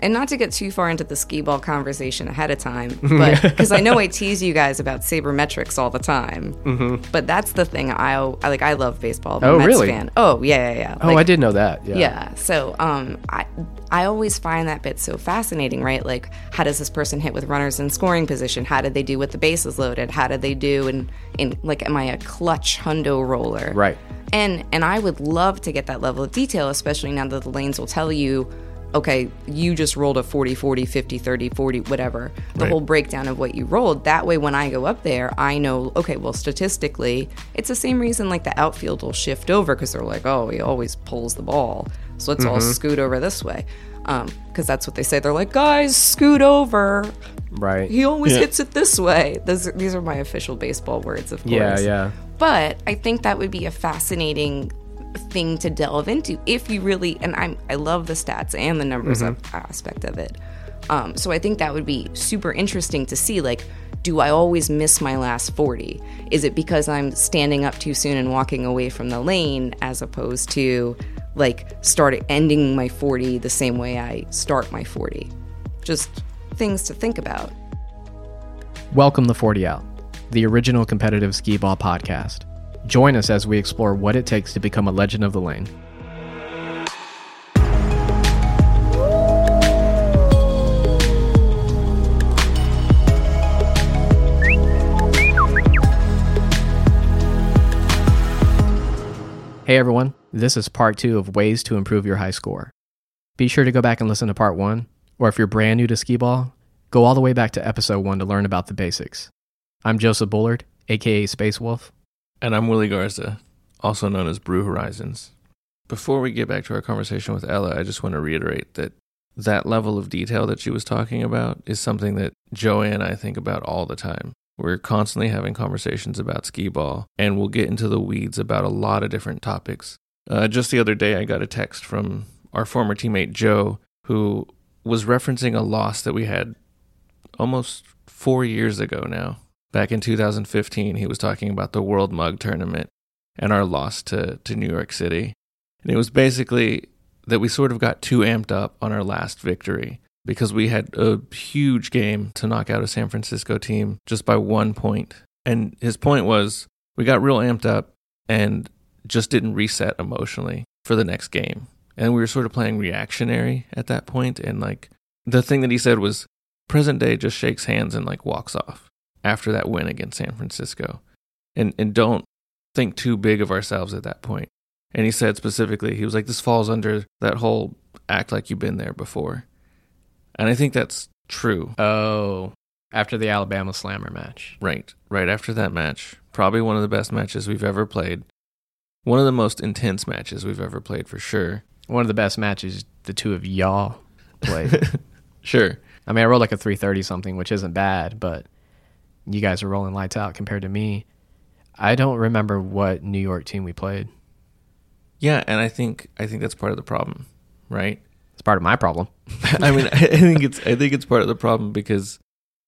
and not to get too far into the skee ball conversation ahead of time, but because I know I tease you guys about sabermetrics all the time. Mm-hmm. But that's the thing. I, I like. I love baseball. I'm a Oh, Mets really? Fan. Oh yeah, yeah, yeah. Oh, I did know that. Yeah. yeah. So um, I I always find that bit so fascinating, right? Like, how does this person hit with runners in scoring position? How did they do with the bases loaded? How did they do in in like, am I a clutch hundo roller? Right. And and I would love to get that level of detail, especially now that the lanes will tell you. Okay, you just rolled a 40, 40, 50, 30, 40, whatever. The Right. whole breakdown of what you rolled. That way, when I go up there, I know, okay, well, statistically, it's the same reason like the outfield will shift over because they're like, oh, he always pulls the ball. So let's all mm-hmm. scoot over this way. Um, because that's what they say. They're like, guys, scoot over. Right. He always Yeah. hits it this way. Those, these are my official baseball words, of course. yeah. Yeah. But I think that would be a fascinating thing to delve into if you really and I'm I love the stats and the numbers of, aspect of it. Um, so I think that would be super interesting to see like do I always miss my last 40? Is it because I'm standing up too soon and walking away from the lane as opposed to like start ending my 40 the same way I start my 40? Just things to think about. Welcome to 40 Out, the original competitive skee ball podcast. Join us as we explore what it takes to become a legend of the lane. Hey everyone, this is part two of Ways to Improve Your High Score. Be sure to go back and listen to part one, or if you're brand new to skee ball, go all the way back to episode one to learn about the basics. I'm Joseph Bullard, aka Space Wolf. And I'm Willie Garza, also known as Brew Horizons. Before we get back to our conversation with Ella, I just want to reiterate that that level of detail that she was talking about is something that Joey and I think about all the time. We're constantly having conversations about skee ball, and we'll get into the weeds about a lot of different topics. Uh, just the other day, I got a text from our former teammate Joe, who was referencing a loss that we had almost four years ago now. Back in 2015, he was talking about the World Mug Tournament and our loss to, to New York City. And it was basically that we sort of got too amped up on our last victory because we had a huge game to knock out a San Francisco team just by one point. And his point was we got real amped up and just didn't reset emotionally for the next game. And we were sort of playing reactionary at that point. And like the thing that he said was present day just shakes hands and like walks off after that win against San Francisco. And and don't think too big of ourselves at that point. And he said specifically, he was like, this falls under that whole act like you've been there before. And I think that's true. Oh, after the Alabama Slammer match. Right, right after that match. Probably one of the best matches we've ever played. One of the most intense matches we've ever played for sure. One of the best matches the two of y'all played. Sure. I mean, I rolled like a 330 something, which isn't bad, but you guys are rolling lights out compared to me. I don't remember what New York team we played. Yeah, and I think I think that's part of the problem, right? It's part of my problem. I mean, I think it's I think it's part of the problem because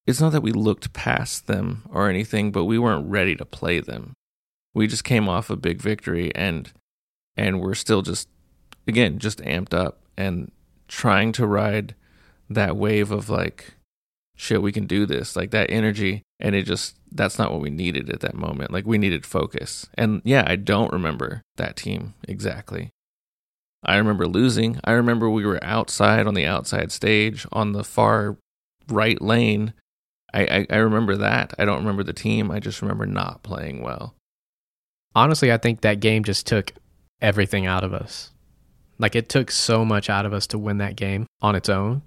it's not that we looked past them or anything, but we weren't ready to play them. We just came off a big victory and and we're still just again just amped up and trying to ride that wave of like shit we can do this like that energy and it just that's not what we needed at that moment like we needed focus and yeah i don't remember that team exactly I remember losing. I remember we were outside on the outside stage on the far right lane. I, I, I remember that. I don't remember the team. I just remember not playing well. Honestly, I think that game just took everything out of us. Like it took so much out of us to win that game on its own.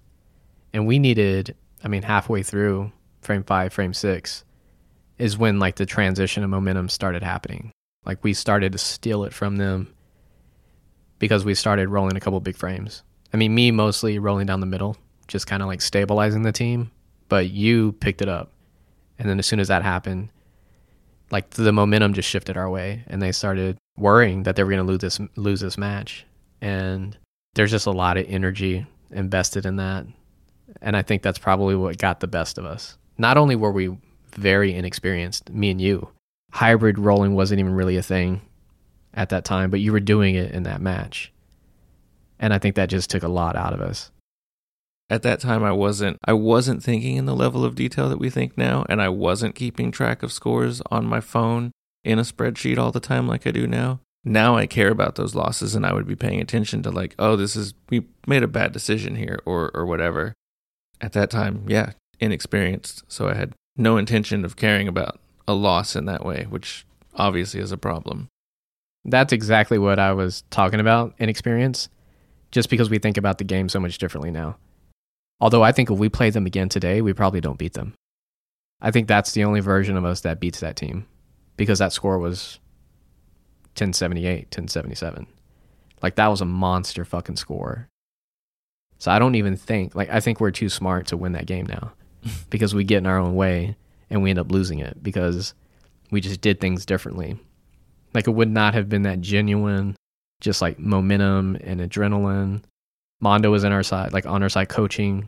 And we needed, I mean, halfway through frame five, frame six is when like the transition of momentum started happening. Like we started to steal it from them because we started rolling a couple big frames. I mean, me mostly rolling down the middle, just kind of like stabilizing the team, but you picked it up. And then as soon as that happened, like the momentum just shifted our way and they started worrying that they were going to lose this lose this match. And there's just a lot of energy invested in that. And I think that's probably what got the best of us. Not only were we very inexperienced, me and you, hybrid rolling wasn't even really a thing at that time, but you were doing it in that match. And I think that just took a lot out of us. At that time I wasn't I wasn't thinking in the level of detail that we think now and I wasn't keeping track of scores on my phone in a spreadsheet all the time like I do now. Now I care about those losses and I would be paying attention to like, oh, this is we made a bad decision here or or whatever. At that time, yeah, inexperienced, so I had no intention of caring about a loss in that way, which obviously is a problem. That's exactly what I was talking about in experience, just because we think about the game so much differently now. Although I think if we play them again today, we probably don't beat them. I think that's the only version of us that beats that team because that score was 1078, 1077. Like that was a monster fucking score. So I don't even think, like, I think we're too smart to win that game now because we get in our own way and we end up losing it because we just did things differently. Like it would not have been that genuine, just like momentum and adrenaline. Mondo was in our side, like on our side coaching.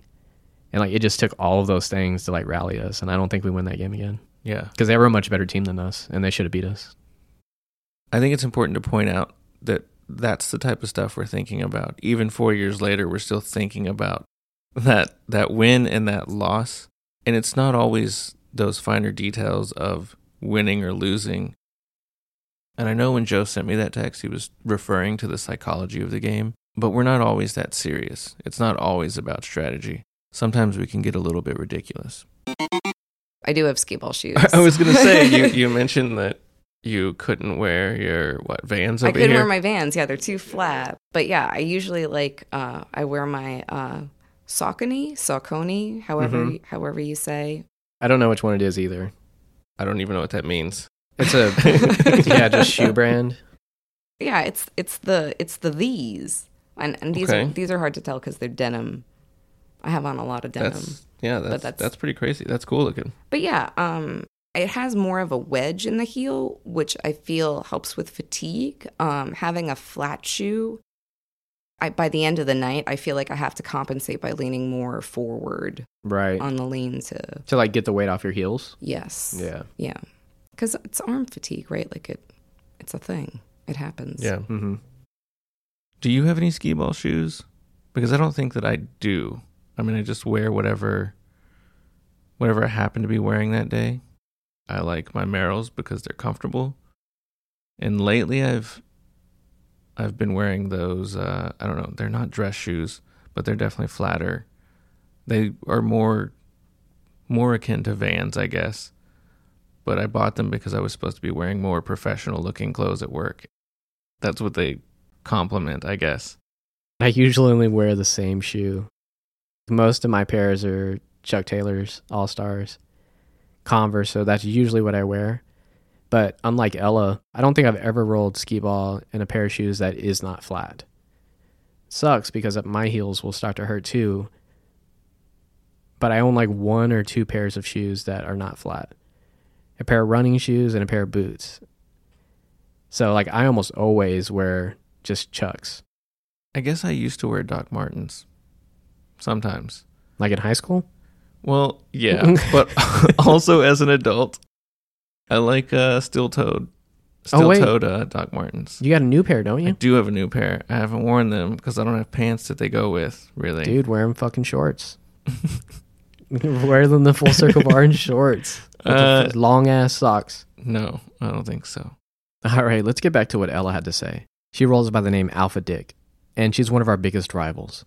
And like it just took all of those things to like rally us. And I don't think we win that game again Yeah. because they were a much better team than us and they should have beat us. I think it's important to point out that that's the type of stuff we're thinking about. Even 4 years later, we're still thinking about that that win and that loss. And it's not always those finer details of winning or losing. And I know when Joe sent me that text, he was referring to the psychology of the game, but we're not always that serious. It's not always about strategy. Sometimes we can get a little bit ridiculous. I do have skee ball shoes. I was going to say you you mentioned that you couldn't wear your what Vans I over could here. wear my Vans. Yeah, they're too flat. But yeah, I usually like uh, I wear my uh, Saucony, Saucony, however Mhm. however you say. I don't know which one it is either. I don't even know what that means. It's a, yeah, just shoe brand. Yeah, it's it's the it's the these and and these are these are hard to tell because they're denim. I have on a lot of denim. That's yeah, that's, that's that's- pretty crazy. That's cool looking. But yeah, um, it has more of a wedge in the heel, which I feel helps with fatigue. Um, having a flat shoe, I, by the end of the night, I feel like I have to compensate by leaning more forward Right. on the lean to to like get the weight off your heels. yes, Yeah. yeah, because it's arm fatigue, right? Like it, it's a thing. It happens. Yeah. Mm-hmm. Do you have any skee ball shoes? Because I don't think that I do. I mean, I just wear whatever whatever I happen to be wearing that day. I like my Merrells because they're comfortable. And lately I've I've been wearing those uh I don't know, they're not dress shoes, but they're definitely flatter. They are more more akin to Vans, I guess. But I bought them because I was supposed to be wearing more professional looking clothes at work. That's what they compliment, I guess. I usually only wear the same shoe. Most of my pairs are Chuck Taylor's All Stars, Converse, so that's usually what I wear. But unlike Ella, I don't think I've ever rolled skee ball in a pair of shoes that is not flat. sucks because my heels will start to hurt too. But I own like one or two pairs of shoes that are not flat. A pair of running shoes and a pair of boots. So like I almost always wear just chucks. I guess I used to wear Doc Martens sometimes. Like in high school? Well, yeah, but also as an adult, I like uh, steel toed, Oh, steel toed uh, Doc Martens. You got a new pair, don't you? I do have a new pair. I haven't worn them because I don't have pants that they go with. Really, Dude, wear them fucking shorts. wear them the full circle bar and shorts. Uh, long ass socks. no, I don't think so. All right, let's get back to what Ella had to say. She rolls by the name Alpha Dick, and she's one of our biggest rivals.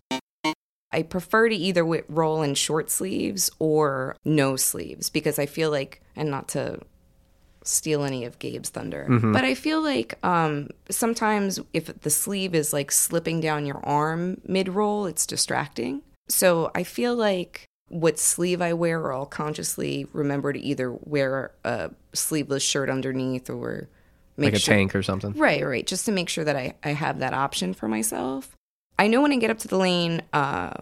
I prefer to either roll in short sleeves or no sleeves because I feel like, and not to steal any of Gabe's thunder, but I feel like um, sometimes if the sleeve is like slipping down your arm mid roll, it's distracting. So I feel like what sleeve I wear, I'll consciously remember to either wear a sleeveless shirt underneath or make like a sure- tank or something. Right, right. Just to make sure that I, I have that option for myself. I know when I get up to the lane, uh,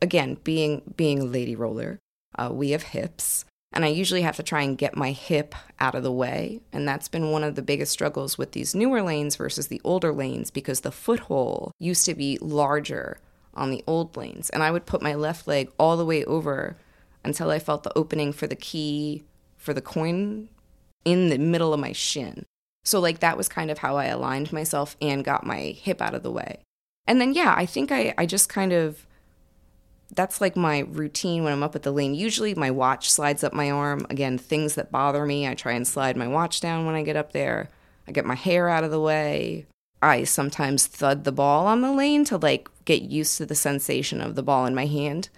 again, being being a lady roller, uh, we have hips. And I usually have to try and get my hip out of the way. And that's been one of the biggest struggles with these newer lanes versus the older lanes because the foothole used to be larger on the old lanes. And I would put my left leg all the way over until I felt the opening for the key for the coin in the middle of my shin. So, like, that was kind of how I aligned myself and got my hip out of the way. And then, yeah, I think I, I just kind of that's like my routine when I'm up at the lane. Usually my watch slides up my arm. Again, things that bother me, I try and slide my watch down when I get up there. I get my hair out of the way. I sometimes thud the ball on the lane to like get used to the sensation of the ball in my hand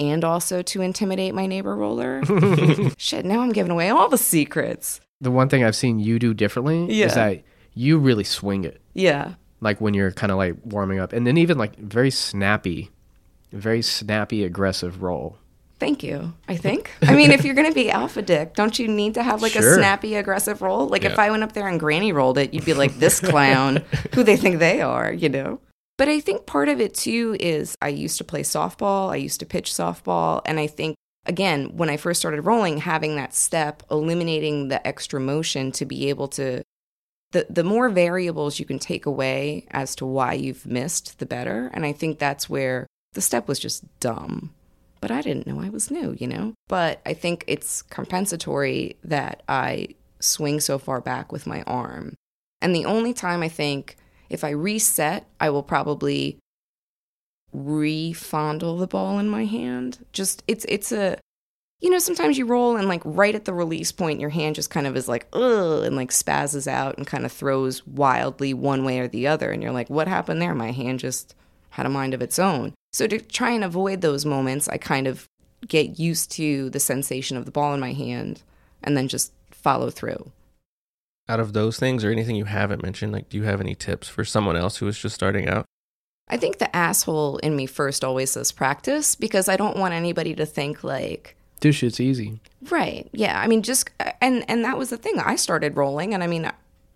and also to intimidate my neighbor roller. Shit, now I'm giving away all the secrets. The one thing I've seen you do differently Yeah. is that you really swing it. Yeah. Like when you're kind of like warming up and then even like very snappy very snappy aggressive roll Thank you. I think. I mean, if you're going to be alpha dick, don't you need to have like a snappy, aggressive roll? Like if I went up there and granny rolled it, you'd be like, this clown, who they think they are, you know? But I think part of it too is I used to play softball, I used to pitch softball. And I think, again, when I first started rolling, having that step, eliminating the extra motion to be able to. The, the more variables you can take away as to why you've missed, the better. And I think that's where the step was just dumb but I didn't know I was new, you know? But I think it's compensatory that I swing so far back with my arm. And the only time I think if I reset, I will probably refondle the ball in my hand. Just it's it's a you know, sometimes you roll and like right at the release point, your hand just kind of is like, ugh, and like spazzes out and kind of throws wildly one way or the other. And you're like, what happened there? My hand just had a mind of its own. So to try and avoid those moments, I kind of get used to the sensation of the ball in my hand and then just follow through. Out of those things or anything you haven't mentioned, like do you have any tips for someone else who is just starting out? I think the asshole in me first always says practice because I don't want anybody to think like, this shit's easy right, yeah. I mean, just and and that was the thing. I started rolling, and I mean,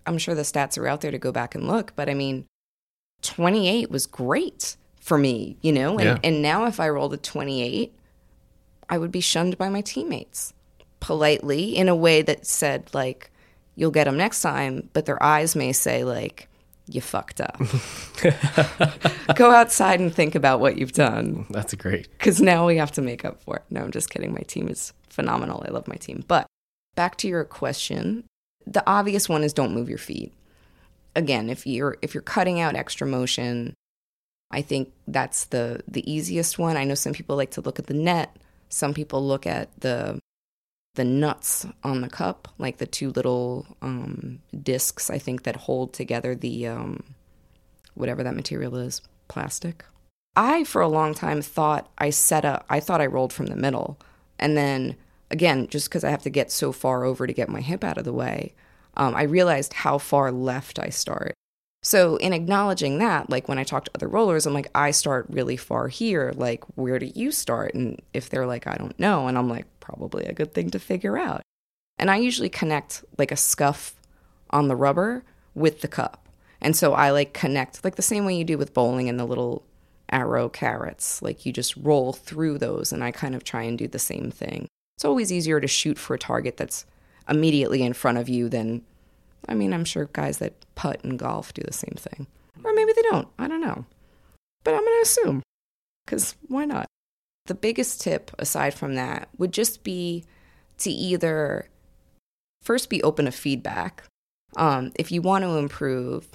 I'm sure the stats are out there to go back and look, but I mean, 28 was great for me, you know. And Yeah. and now if I rolled a 28, I would be shunned by my teammates politely in a way that said like, "You'll get them next time," but their eyes may say like. You fucked up. Go outside and think about what you've done that's great because now we have to make up for it. No, I'm just kidding. My team is phenomenal. I love my team. But back to your question, the obvious one is don't move your feet. Again, if you're if you're cutting out extra motion, I think that's the the easiest one. I know some people like to look at the net. Some people look at the the nuts on the cup, like the two little um, discs. I think that hold together the um, whatever that material is, plastic. I, for a long time, thought I set up, I thought I rolled from the middle. And then, again, just because I have to get so far over to get my hip out of the way, um, I realized how far left I start. So, in acknowledging that, like when I talk to other rollers, I'm like, I start really far here. Like, where do you start? And if they're like, I don't know, and I'm like, probably a good thing to figure out. And I usually connect like a scuff on the rubber with the cup. And so I like connect like the same way you do with bowling and the little arrow carets. Like you just roll through those, and I kind of try and do the same thing. It's always easier to shoot for a target that's immediately in front of you than, I mean, I'm sure guys that putt and golf do the same thing. Or maybe they don't. I don't know. But I'm going to assume, because why not? The biggest tip aside from that would just be to either first be open to feedback. Um, if you want to improve,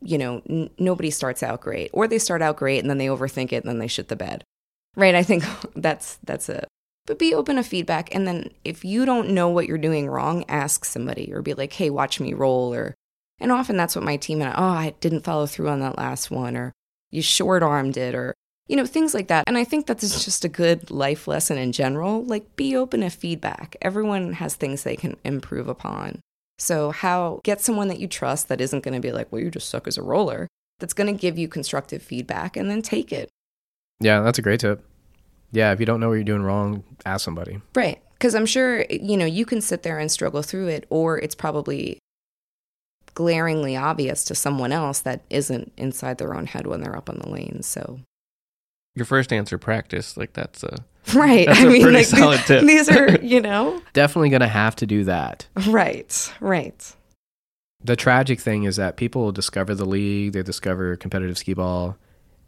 you know, n- nobody starts out great, or they start out great and then they overthink it and then they shit the bed, right? I think that's that's it. But be open to feedback, and then if you don't know what you're doing wrong, ask somebody or be like, "Hey, watch me roll," or and often that's what my team and I, oh, I didn't follow through on that last one, or you short armed it, or you know, things like that. And I think that is just a good life lesson in general. Like, be open to feedback. Everyone has things they can improve upon. So, how get someone that you trust that isn't going to be like, well, you just suck as a roller, that's going to give you constructive feedback and then take it. yeah that's a great tip yeah if you don't know what you're doing wrong ask somebody Right. Because I'm sure, you know, you can sit there and struggle through it, or it's probably glaringly obvious to someone else that isn't inside their own head when they're up on the lane. So, Your first answer, practice. Like that's a right. That's I a mean, pretty like, solid tip. these are, you know, definitely gonna have to do that right, right. the tragic thing is that people discover the league, they discover competitive skee ball,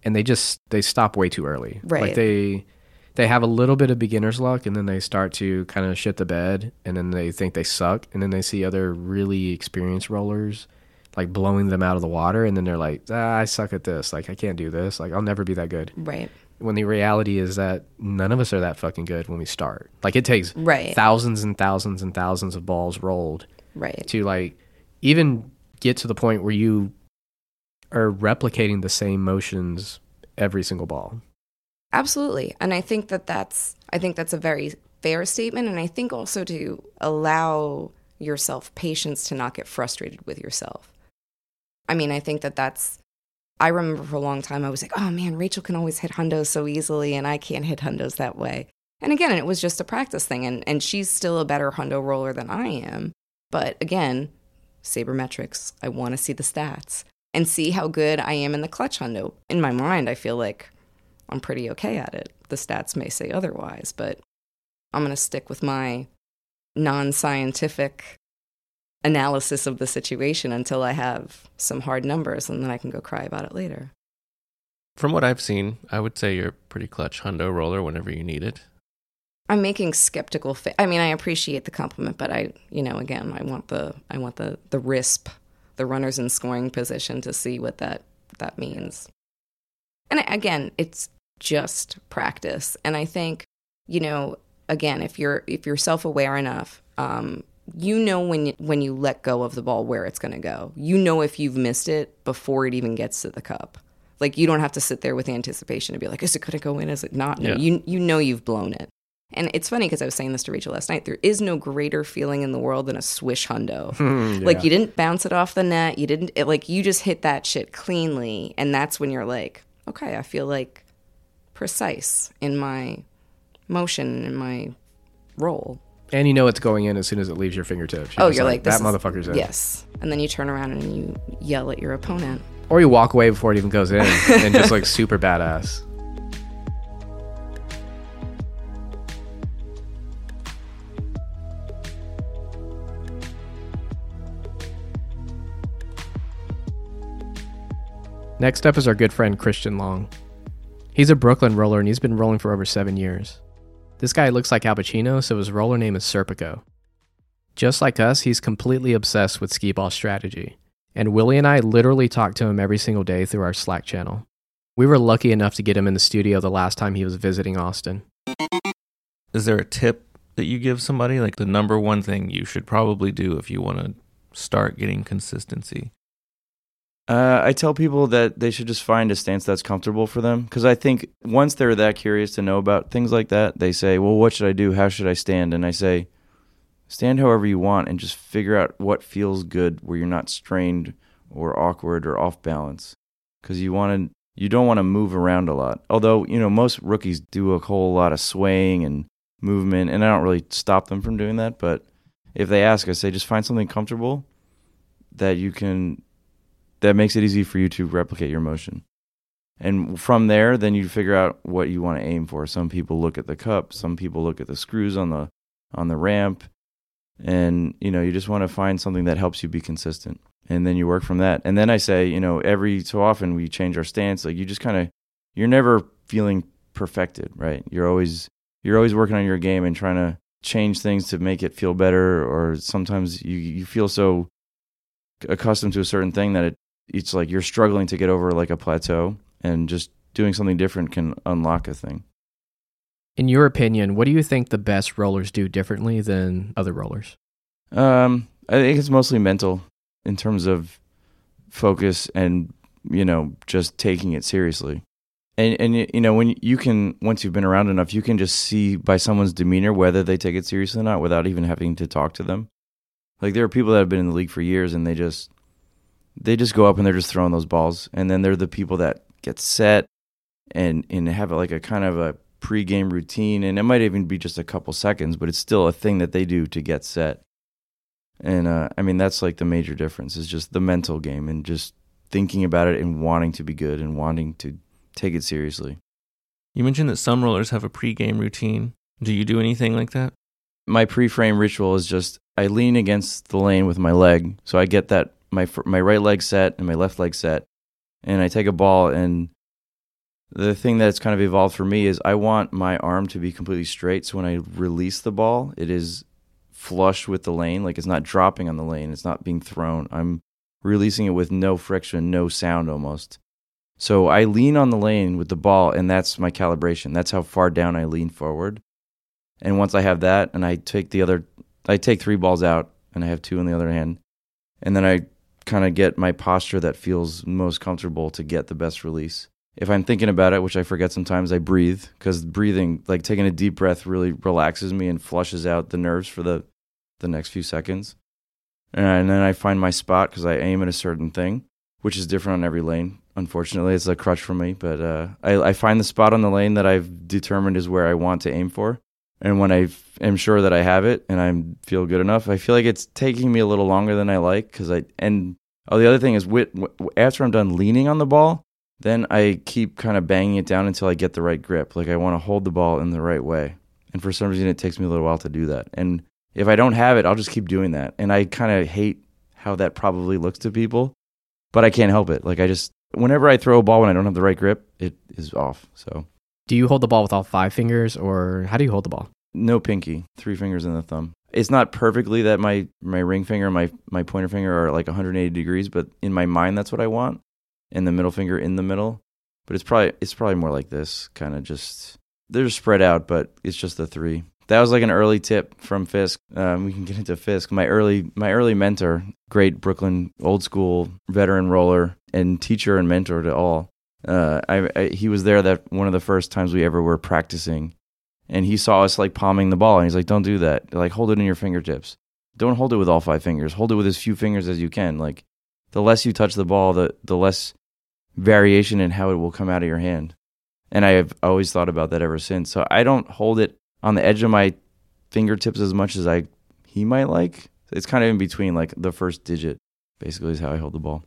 and they just they stop way too early. Right. Like they they have a little bit of beginner's luck and then they start to kind of shit the bed and then they think they suck and then they see other really experienced rollers like blowing them out of the water and then they're like, ah, I suck at this. Like I can't do this. Like I'll never be that good. Right. when the reality is that none of us are that fucking good when we start. Like it takes Right. thousands and thousands and thousands of balls rolled Right. to like even get to the point where you are replicating the same motions every single ball. Absolutely. And I think that that's I think that's a very fair statement and I think also to allow yourself patience to not get frustrated with yourself. I mean, I think that that's I remember for a long time I was like, "Oh man, Rachel can always hit hundos so easily and I can't hit hundos that way." And again, it was just a practice thing and and she's still a better hundo roller than I am. But again, sabermetrics, I want to see the stats and see how good I am in the clutch hundo. In my mind, I feel like I'm pretty okay at it. The stats may say otherwise, but I'm going to stick with my non scientific analysis of the situation until I have some hard numbers and then I can go cry about it later. From what I've seen, I would say you're a pretty clutch hundo roller whenever you need it. I'm making skeptical fa- I mean, I appreciate the compliment, but I, you know, again, I want the I want the the RISP, the runners in scoring position to see what that that means. And again, it's just practice. And I think, you know, again, if you're if you're self-aware enough, um, you know when you, when you let go of the ball where it's going to go. You know if you've missed it before it even gets to the cup. Like you don't have to sit there with anticipation to be like, is it going to go in? Is it not? No, Yeah. you you know you've blown it. And it's funny because I was saying this to Rachel last night. There is no greater feeling in the world than a swish hundo. Like you didn't bounce it off the net. You didn't it, like you just hit that shit cleanly, and that's when you're like, okay, I feel like precise in my motion in my roll. And you know it's going in as soon as it leaves your fingertips. oh, you're like, this that motherfucker's in. Yes, and then you turn around and you yell at your opponent. Or you walk away before it even goes in and just like super badass. Next up is our good friend Christian Long. He's a Brooklyn roller and he's been rolling for over seven years. This guy looks like Al Pacino, so his roller name is Serpico. Just like us, he's completely obsessed with skee ball strategy. And Willie and I literally talk to him every single day through our Slack channel. We were lucky enough to get him in the studio the last time he was visiting Austin. Is there a tip that you give somebody? Like the number one thing you should probably do if you want to start getting consistency? Uh, I tell people that they should just find a stance that's comfortable for them because I think once they're that curious to know about things like that, they say, "Well, what should I do? How should I stand?" And I say, "Stand however you want and just figure out what feels good, where you're not strained or awkward or off balance, because you want to." You don't want to move around a lot. Although, you know, most rookies do a whole lot of swaying and movement, and I don't really stop them from doing that. But if they ask, I say just find something comfortable that you can that makes it easy for you to replicate your motion. And from there, then you figure out what you want to aim for. Some people look at the cup, some people look at the screws on the on the ramp, and you know, you just want to find something that helps you be consistent. And then you work from that. And then I say, you know, every so often we change our stance. Like you just kind of you're never feeling perfected, right? You're always you're always working on your game and trying to change things to make it feel better or sometimes you you feel so accustomed to a certain thing that it it's like you're struggling to get over like a plateau and just doing something different can unlock a thing. In your opinion, what do you think the best rollers do differently than other rollers? Um, I think it's mostly mental in terms of focus and you know just taking it seriously. And and you know when you can once you've been around enough, you can just see by someone's demeanor whether they take it seriously or not without even having to talk to them. Like there are people that have been in the league for years and they just they just go up and they're just throwing those balls and then they're the people that get set and and have like a kind of a pregame routine and it might even be just a couple seconds, but it's still a thing that they do to get set. And uh, I mean, that's like the major difference is just the mental game and just thinking about it and wanting to be good and wanting to take it seriously. You mentioned that some rollers have a pre-game routine. Do you do anything like that? My pre-frame ritual is just I lean against the lane with my leg, so I get that my my right leg set and my left leg set, and I take a ball. And the thing that's kind of evolved for me is I want my arm to be completely straight. So when I release the ball, it is flush with the lane, like it's not dropping on the lane, it's not being thrown. I'm releasing it with no friction, no sound almost. So I lean on the lane with the ball, and that's my calibration. That's how far down I lean forward. And once I have that, and I take the other, I take three balls out, and I have two in the other hand, and then I kind of get my posture that feels most comfortable to get the best release. If I'm thinking about it, which I forget sometimes, I breathe because breathing, like taking a deep breath, really relaxes me and flushes out the nerves for the the next few seconds. And then I find my spot because I aim at a certain thing, which is different on every lane. Unfortunately, it's a crutch for me, but uh, I, I find the spot on the lane that I've determined is where I want to aim for. And when I am sure that I have it and I feel good enough, I feel like it's taking me a little longer than I like because I and oh the other thing is with, after I'm done leaning on the ball, then I keep kind of banging it down until I get the right grip. Like I want to hold the ball in the right way, and for some reason it takes me a little while to do that. And if I don't have it, I'll just keep doing that. And I kind of hate how that probably looks to people, but I can't help it. Like I just whenever I throw a ball when I don't have the right grip, it is off. So Do you hold the ball with all five fingers, or how do you hold the ball? no pinky, three fingers and the thumb. It's not perfectly that my my ring finger, my my pointer finger are like 180 degrees, but in my mind that's what I want, and the middle finger in the middle. But it's probably it's probably more like this, kind of just they're spread out, but it's just the three. That was like an early tip from Fisk. Um, we can get into Fisk. My early my early mentor, great Brooklyn old school veteran roller and teacher and mentor to all. Uh, I, I he was there that one of the first times we ever were practicing. And he saw us like palming the ball. And he's like don't do that. Like hold it in your fingertips. Don't hold it with all five fingers. Hold it with as few fingers as you can. Like the less you touch the ball the the less variation in how it will come out of your hand. And i have always thought about that ever since. So i don't hold it on the edge of my fingertips as much as i he might like. It's kind of in between like the first digit basically is how i hold the ball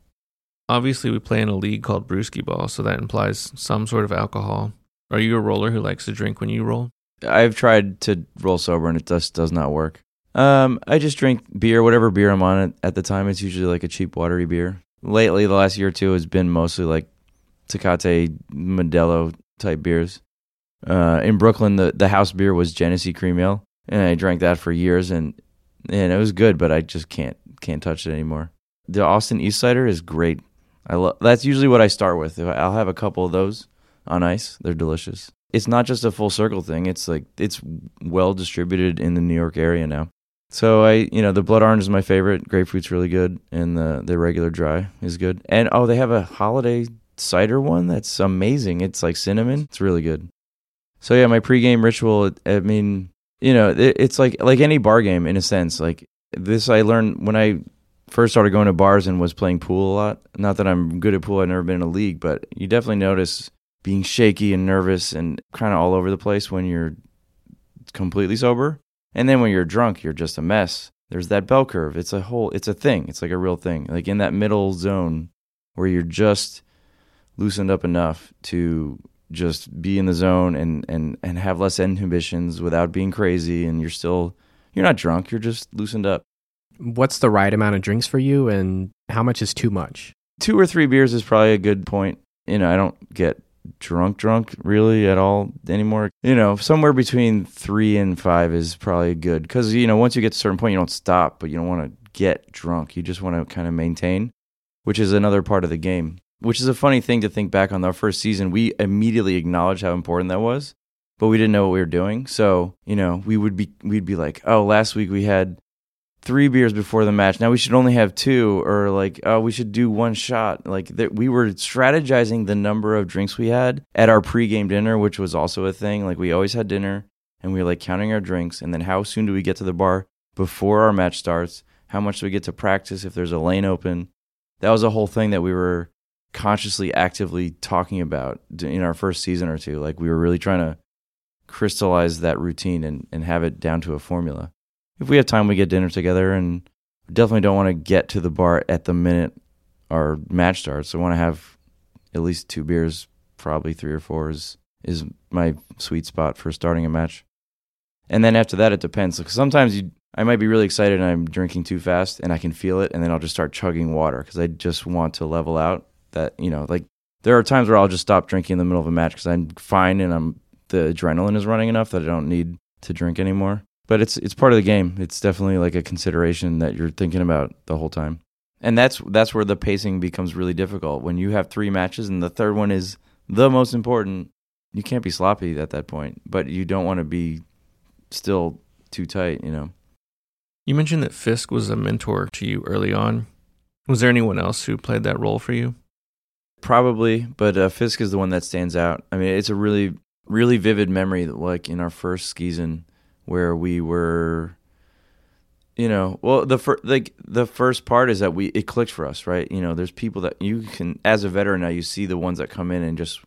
Obviously, we play in a league called Brewskee-Ball, so that implies some sort of alcohol. Are you a roller who likes to drink when you roll? I've tried to roll sober and it just does not work. Um, I just drink beer, whatever beer I'm on at, the time. It's usually like a cheap watery beer. Lately, the last year or two has been mostly like Tecate, Modelo type beers. Uh, in Brooklyn, the, the house beer was Genesee Cream Ale, and I drank that for years, and and it was good, but I just can't can't touch it anymore. The Austin East Cider is great. I love. That's usually what I start with. I'll have a couple of those on ice. They're delicious it's not just a full circle thing. It's like it's well distributed in the New York area now. So I, you know, the blood orange is my favorite. Grapefruit's really good, and the the regular dry is good. And oh, they have a holiday cider one that's amazing. It's like cinnamon. It's really good. So yeah, my pregame ritual. I mean, you know, it, it's like like any bar game in a sense. Like this, I learned when I first started going to bars and was playing pool a lot. Not that I'm good at pool. I've never been in a league, but you definitely notice being shaky and nervous and kind of all over the place when you're completely sober. And then when you're drunk, you're just a mess. There's that bell curve. It's a whole it's a thing. It's like a real thing. Like in that middle zone where you're just loosened up enough to just be in the zone and and and have less inhibitions without being crazy and you're still you're not drunk, you're just loosened up. What's the right amount of drinks for you, and how much is too much? Two or three beers is probably a good point. You know, I don't get drunk drunk really at all anymore. You know somewhere between three and five is probably good because you know once you get to a certain point you don't stop but you don't want to get drunk. You just want to kind of maintain which is another part of the game. Which is a funny thing to think back on our first season. We immediately acknowledged how important that was but we didn't know what we were doing. So you know we would be we'd be like oh last week we had three beers before the match. Now we should only have two, or like, oh, we should do one shot. Like that, we were strategizing the number of drinks we had at our pregame dinner, which was also a thing. Like we always had dinner, and we were like counting our drinks, and then how soon do we get to the bar before our match starts? How much do we get to practice if there's a lane open? That was a whole thing that we were consciously, actively talking about in our first season or two. Like we were really trying to crystallize that routine and, and have it down to a formula if we have time, we get dinner together, and definitely don't want to get to the bar at the minute our match starts. I want to have at least two beers, probably three or four is is my sweet spot for starting a match. And then after that, it depends. Because sometimes you, I might be really excited and I'm drinking too fast, and I can feel it, and then I'll just start chugging water because I just want to level out. That you know, like there are times where I'll just stop drinking in the middle of a match because I'm fine and I'm the adrenaline is running enough that I don't need to drink anymore but it's it's part of the game. It's definitely like a consideration that you're thinking about the whole time. and that's that's where the pacing becomes really difficult when you have three matches and the third one is the most important. You can't be sloppy at that point, but you don't want to be still too tight, you know. You mentioned that Fisk was a mentor to you early on. Was there anyone else who played that role for you? Probably, but uh, Fisk is the one that stands out. I mean, it's a really, really vivid memory. that Like in our first season, where we were, you know, well, the fir- like the first part is that we it clicked for us, right? You know, there's people that you can, as a veteran now, you see the ones that come in and just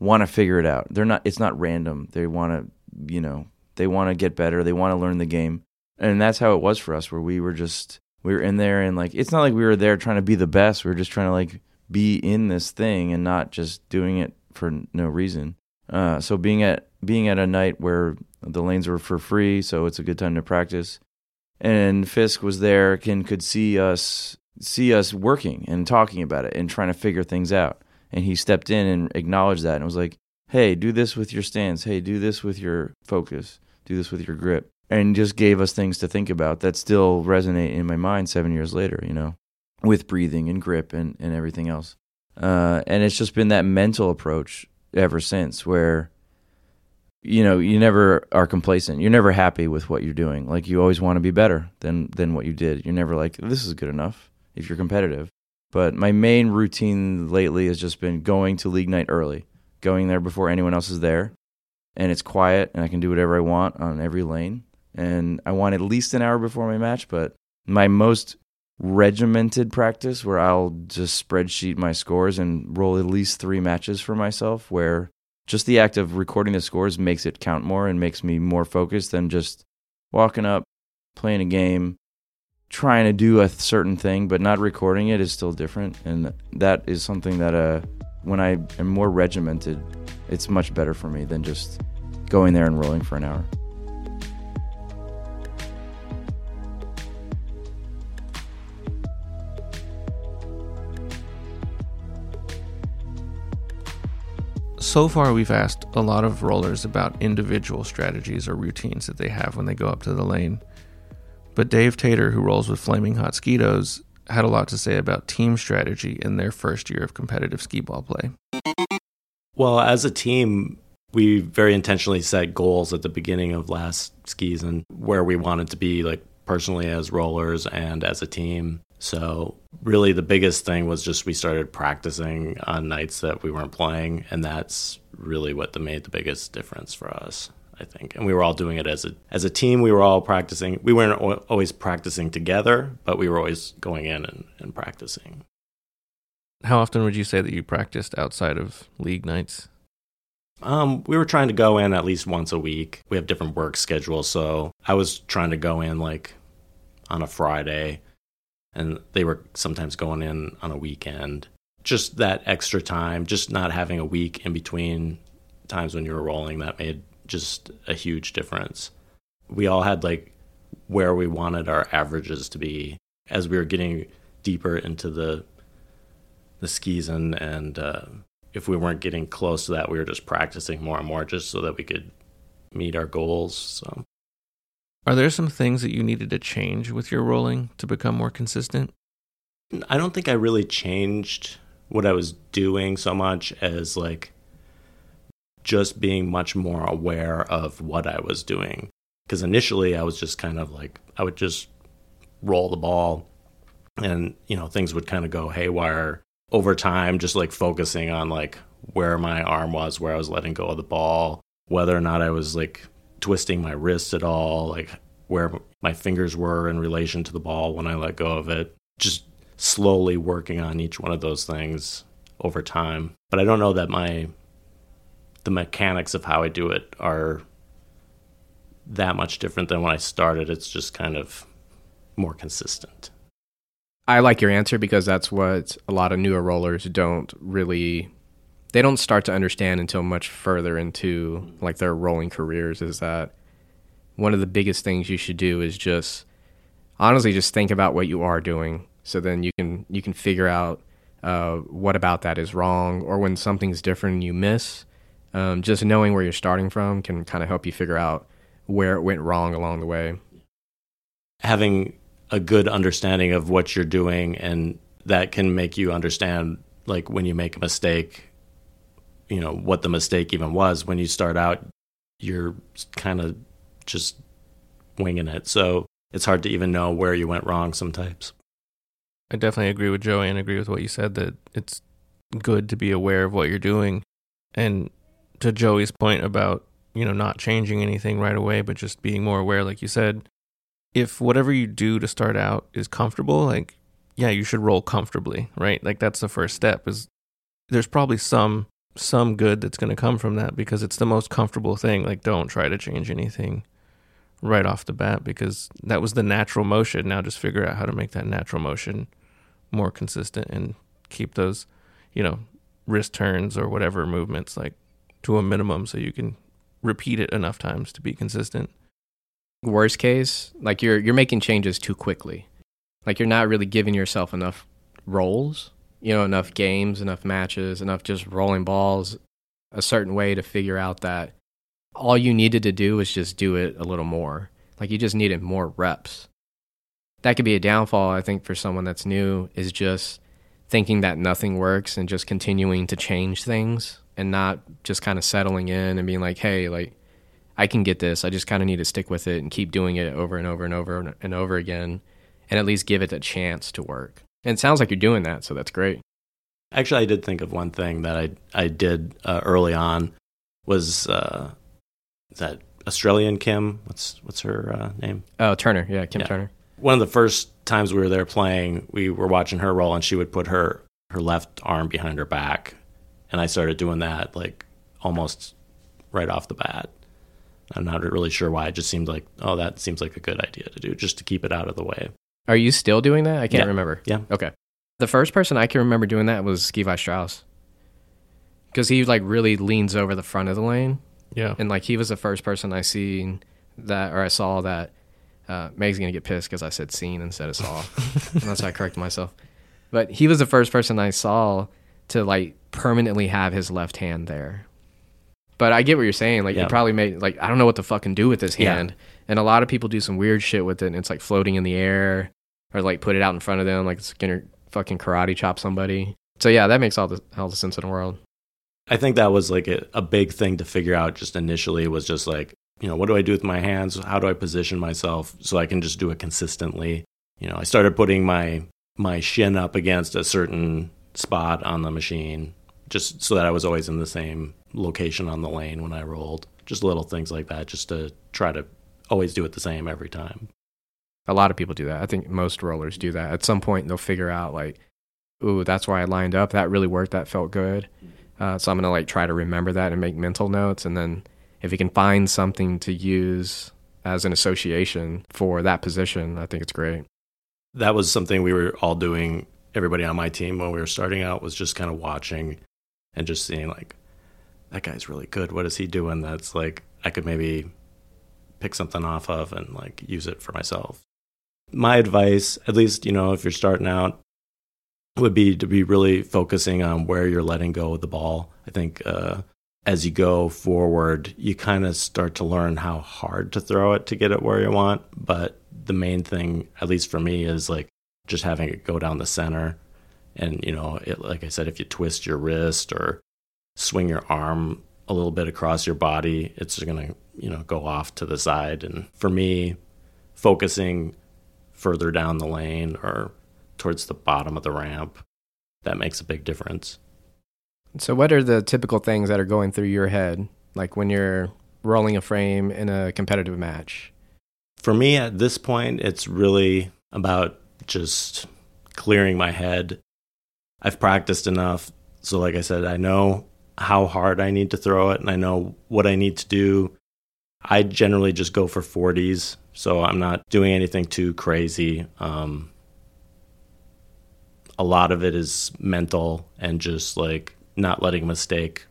want to figure it out. They're not. It's not random. They want to, you know, they want to get better. They want to learn the game, and that's how it was for us. Where we were just we were in there and like it's not like we were there trying to be the best. We were just trying to like be in this thing and not just doing it for no reason. Uh, so being at being at a night where the lanes were for free, so it's a good time to practice. And Fisk was there and could see us see us working and talking about it and trying to figure things out. And he stepped in and acknowledged that and was like, "Hey, do this with your stance. Hey, do this with your focus. Do this with your grip." And just gave us things to think about that still resonate in my mind 7 years later, you know with breathing and grip and, and everything else. Uh, and it's just been that mental approach ever since where, you know, you never are complacent. You're never happy with what you're doing. Like you always want to be better than, than what you did. You're never like, this is good enough if you're competitive. But my main routine lately has just been going to league night early, going there before anyone else is there. And it's quiet and I can do whatever I want on every lane. And I want at least an hour before my match, but my most regimented practice where I'll just spreadsheet my scores and roll at least three matches for myself where just the act of recording the scores makes it count more and makes me more focused than just walking up, playing a game, trying to do a certain thing, but not recording it is still different. And that is something that uh, when I am more regimented, it's much better for me than just going there and rolling for an hour. So far, we've asked a lot of rollers about individual strategies or routines that they have when they go up to the lane. But Dave Tater, who rolls with Flaming Hot Skeetos, had a lot to say about team strategy in their first year of competitive skee ball play. Well, as a team, we very intentionally set goals at the beginning of last season where we wanted to be like personally as rollers and as a team. So, really, the biggest thing was just we started practicing on nights that we weren't playing, and that's really what the, made the biggest difference for us. I think, and we were all doing it as a as a team. We were all practicing. We weren't always practicing together, but we were always going in and, and practicing. How often would you say that you practiced outside of league nights? Um, we were trying to go in at least once a week. We have different work schedules, so I was trying to go in like on a Friday and they were sometimes going in on a weekend. Just that extra time, just not having a week in between times when you were rolling, that made just a huge difference. We all had like where we wanted our averages to be as we were getting deeper into the the skis and and uh, if we weren't getting close to that, we were just practicing more and more just so that we could meet our goals. So are there some things that you needed to change with your rolling to become more consistent? I don't think I really changed what I was doing so much as like just being much more aware of what I was doing. Because initially I was just kind of like, I would just roll the ball and, you know, things would kind of go haywire over time, just like focusing on like where my arm was, where I was letting go of the ball, whether or not I was like twisting my wrists at all, like where my fingers were in relation to the ball when I let go of it. Just slowly working on each one of those things over time. But I don't know that my the mechanics of how I do it are that much different than when I started. It's just kind of more consistent. I like your answer because that's what a lot of newer rollers don't really they don't start to understand until much further into like their rolling careers is that one of the biggest things you should do is just honestly just think about what you are doing. So then you can you can figure out uh, what about that is wrong or when something's different and you miss um, just knowing where you're starting from can kind of help you figure out where it went wrong along the way. Having a good understanding of what you're doing and that can make you understand like when you make a mistake you know what the mistake even was when you start out you're kind of just winging it so it's hard to even know where you went wrong sometimes I definitely agree with Joey and agree with what you said that it's good to be aware of what you're doing. And to Joey's point about, you know, not changing anything right away, but just being more aware, like you said, if whatever you do to start out is comfortable, like, yeah, you should roll comfortably, right? Like that's the first step is there's probably some some good that's going to come from that because it's the most comfortable thing. Like don't try to change anything right off the bat because that was the natural motion. Now just figure out how to make that natural motion more consistent and keep those, you know, wrist turns or whatever movements like to a minimum so you can repeat it enough times to be consistent. Worst case, like you're you're making changes too quickly. Like you're not really giving yourself enough rolls, you know, enough games, enough matches, enough just rolling balls a certain way to figure out that all you needed to do was just do it a little more. Like you just needed more reps. That could be a downfall, I think, for someone that's new, is just thinking that nothing works and just continuing to change things and not just kind of settling in and being like, hey, like, I can get this. I just kind of need to stick with it and keep doing it over and over and over and over again and at least give it a chance to work. And it sounds like you're doing that, so that's great. Actually, I did think of one thing that I I did uh, early on was uh, that Australian Kim. What's what's her uh, name? Oh, Turner. Yeah, Kim Yeah. Turner. One of the first times we were there playing, we were watching her roll, and she would put her her left arm behind her back, and I started doing that like almost right off the bat. I'm not really sure why. It just seemed like, oh, that seems like a good idea to do, just to keep it out of the way. Are you still doing that? I can't Yeah. remember. Yeah. Okay. The first person I can remember doing that was Skivi Strauss. Because he like really leans over the front of the lane. Yeah. And like he was the first person I seen that, or I saw that. Uh, Meg's gonna get pissed because I said seen instead of saw, and that's why I corrected myself. But he was the first person I saw to like permanently have his left hand there. But I get what you're saying. Like Yeah. you probably made like I don't know what to fucking do with this Yeah. hand, and a lot of people do some weird shit with it. and It's like floating in the air, or like put it out in front of them, like it's gonna fucking karate chop somebody. So yeah, that makes all the all the sense in the world. I think that was like a, a big thing to figure out just initially was just like, you know, what do I do with my hands? How do I position myself so I can just do it consistently? You know, I started putting my my shin up against a certain spot on the machine just so that I was always in the same location on the lane when I rolled. Just little things like that just to try to always do it the same every time. A lot of people do that. I think most rollers do that. At some point, they'll figure out like, ooh, that's why I lined up. That really worked. That felt good. Uh, so I'm gonna like try to remember that and make mental notes, and then if you can find something to use as an association for that position, I think it's great. that was something we were all doing everybody on my team when we were starting out was just kind of watching and just seeing like that guy's really good what is he doing that's like i could maybe pick something off of and like use it for myself my advice at least you know if you're starting out would be to be really focusing on where you're letting go of the ball. I think uh, as you go forward you kind of start to learn how hard to throw it to get it where you want. But the main thing at least for me is like just having it go down the center. And you know it, like i said if you twist your wrist or swing your arm a little bit across your body it's going to you know go off to the side. And for me focusing further down the lane or towards the bottom of the ramp that makes a big difference. So, what are the typical things that are going through your head, like when you're rolling a frame in a competitive match? for me at this point it's really about just clearing my head. I've practiced enough. So like i said i know how hard i need to throw it and i know what i need to do i generally just go for 40s so i'm not doing anything too crazy um, a lot of it is mental and just like not letting a mistake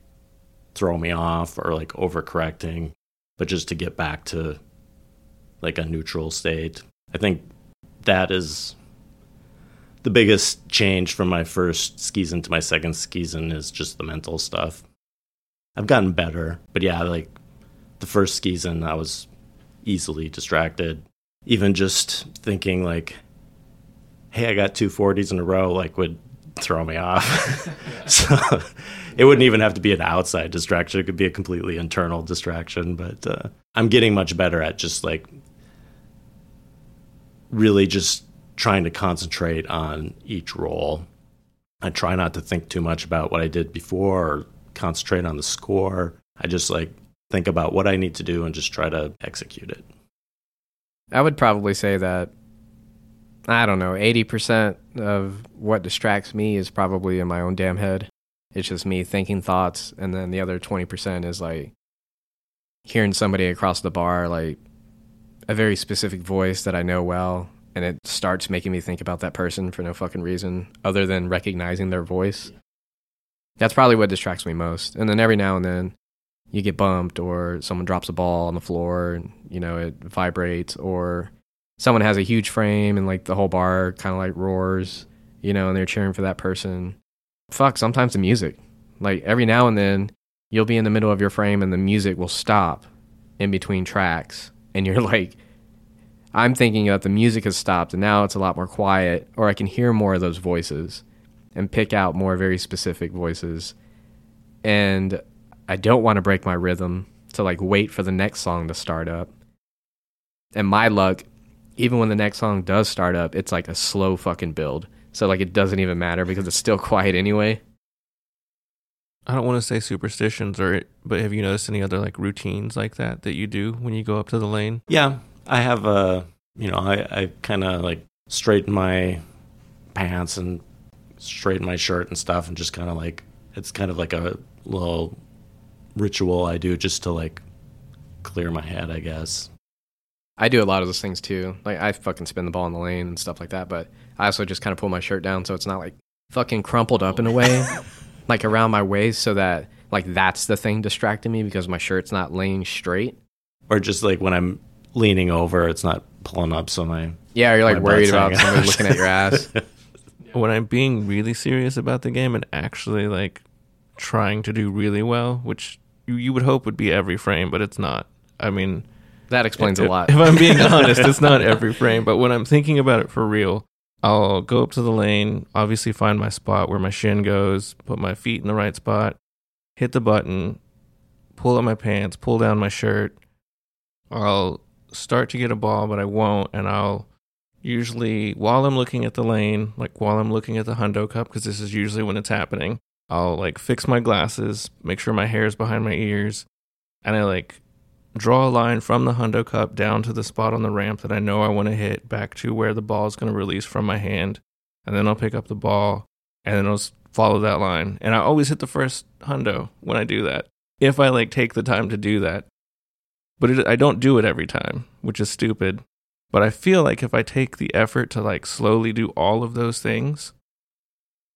throw me off or like overcorrecting but just to get back to like a neutral state. I think that is the biggest change from my first season to my second season is just the mental stuff. I've gotten better, but yeah, like the first season I was easily distracted. Even just thinking like hey, I got two 40s in a row, like would throw me off. so it wouldn't even have to be an outside distraction. It could be a completely internal distraction. But uh, I'm getting much better at just like really just trying to concentrate on each roll. I try not to think too much about what I did before or concentrate on the score. I just like think about what I need to do and just try to execute it. I would probably say that I don't know, 80% of what distracts me is probably in my own damn head. It's just me thinking thoughts and then the other 20% is like hearing somebody across the bar like a very specific voice that I know well and it starts making me think about that person for no fucking reason other than recognizing their voice. That's probably what distracts me most. And then every now and then you get bumped or someone drops a ball on the floor and you know it vibrates or someone has a huge frame and like the whole bar kind of like roars, you know, and they're cheering for that person. Fuck, sometimes the music. Like every now and then you'll be in the middle of your frame and the music will stop in between tracks and you're like I'm thinking that the music has stopped and now it's a lot more quiet, or I can hear more of those voices and pick out more very specific voices. And I don't want to break my rhythm to like wait for the next song to start up. And my luck, even when the next song does start up, it's like a slow fucking build. So like it doesn't even matter because it's still quiet anyway. I don't want to say superstitions or but have you noticed any other like routines like that that you do when you go up to the lane? Yeah, I have a, you know, I, I kind of like straighten my pants and straighten my shirt and stuff and just kind of like, it's kind of like a little ritual I do just to like clear my head, I guess. I do a lot of those things too. Like I fucking spin the ball in the lane and stuff like that, but I also just kind of pull my shirt down so it's not like fucking crumpled up in a way, like around my waist so that like that's the thing distracting me because my shirt's not laying straight. Or just like when I'm leaning over, it's not pulling up. So my yeah, you're like worried about somebody out. looking at your ass. When I'm being really serious about the game and actually like trying to do really well, which you, would hope would be every frame, but it's not. I mean, That explains if, a lot. If I'm being honest, it's not every frame, but when I'm thinking about it for real, I'll go up to the lane, obviously find my spot where my shin goes, put my feet in the right spot, hit the button, pull up my pants, pull down my shirt. I'll start to get a ball, but I won't, and I'll usually while I'm looking at the lane, like while I'm looking at the hundo cup, because this is usually when it's happening, I'll like fix my glasses, make sure my hair is behind my ears, and I like draw a line from the hundo cup down to the spot on the ramp that I know I want to hit back to where the ball is going to release from my hand, and then I'll pick up the ball and then I'll follow that line, and I always hit the first hundo when I do that. If I like take the time to do that, but it, I don't do it every time, which is stupid. But I feel like if I take the effort to like slowly do all of those things,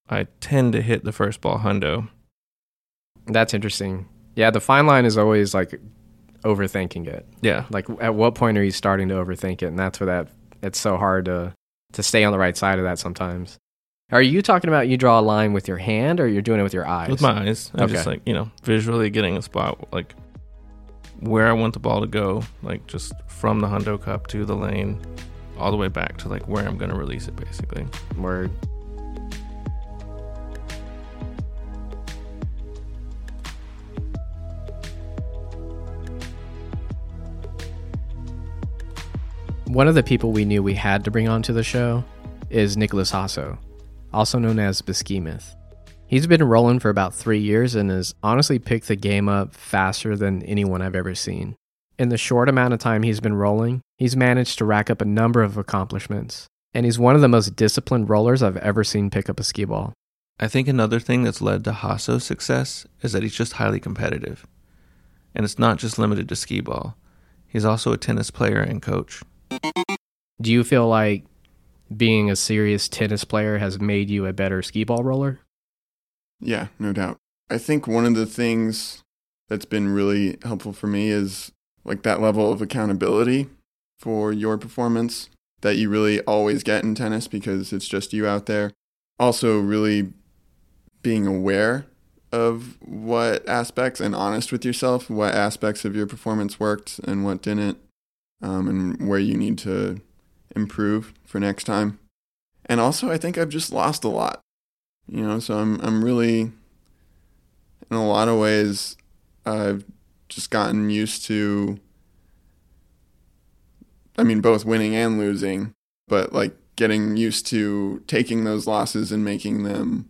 I tend to hit the first ball hundo. That's interesting. Yeah, the fine line is always like overthinking it. Yeah, Like at what point are you starting to overthink it? And that's where that it's so hard to to stay on the right side of that sometimes. Are you talking about you draw a line with your hand or you're doing it with your eyes? with my eyes. I'm just like you know visually getting a spot like where I want the ball to go, like just from the hundo cup to the lane, all the way back to like where I'm going to release it, basically. Word. One of the people we knew we had to bring onto the show is Nicholas Hasso, also known as Beschemeth. He's been rolling for about three years and has honestly picked the game up faster than anyone I've ever seen. In the short amount of time he's been rolling, he's managed to rack up a number of accomplishments, and he's one of the most disciplined rollers I've ever seen pick up a skee ball. I think another thing that's led to Hasso's success is that he's just highly competitive. And it's not just limited to skee ball. He's also a tennis player and coach. Do you feel like being a serious tennis player has made you a better skee ball roller? Yeah, no doubt. I think one of the things that's been really helpful for me is like that level of accountability for your performance that you really always get in tennis because it's just you out there. Also, really being aware of what aspects and honest with yourself, what aspects of your performance worked and what didn't, um, and where you need to improve for next time. And also I think I've just lost a lot. You know, so I'm I'm really in a lot of ways I've just gotten used to I mean both winning and losing, but like getting used to taking those losses and making them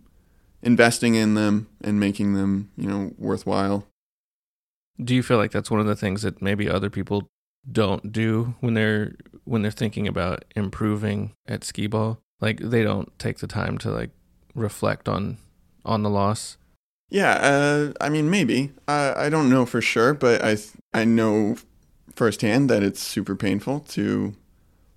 investing in them and making them, you know, worthwhile. Do you feel like that's one of the things that maybe other people don't do when they're when they're thinking about improving at skee ball? Like they don't take the time to like reflect on on the loss. Yeah, uh, I mean maybe. I I don't know for sure, but I I know firsthand that it's super painful to